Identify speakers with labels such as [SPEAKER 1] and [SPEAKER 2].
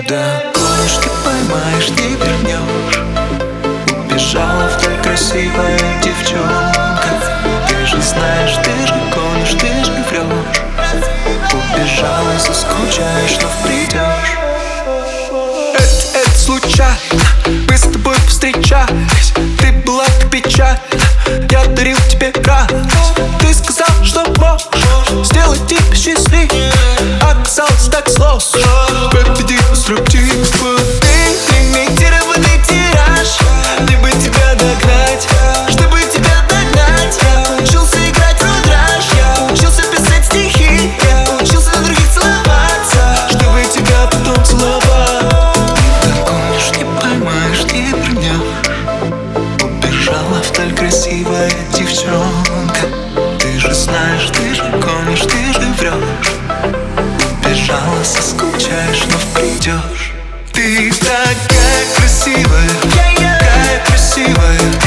[SPEAKER 1] Не догонишь, ты поймаешь, ты вернешь. Убежала вдаль красивая девчонка Ты же знаешь, ты же гонишь, ты же врешь Убежала, заскучаешь, но придешь
[SPEAKER 2] Это, это случайно Мы с тобой встречались. Ты была как печаль Я дарил тебе радость Ты сказал, что можешь Сделать тебя счастливее
[SPEAKER 1] же гонишь, ты же врешь Убежала, соскучаешь, но придешь
[SPEAKER 2] Ты такая красивая, такая красивая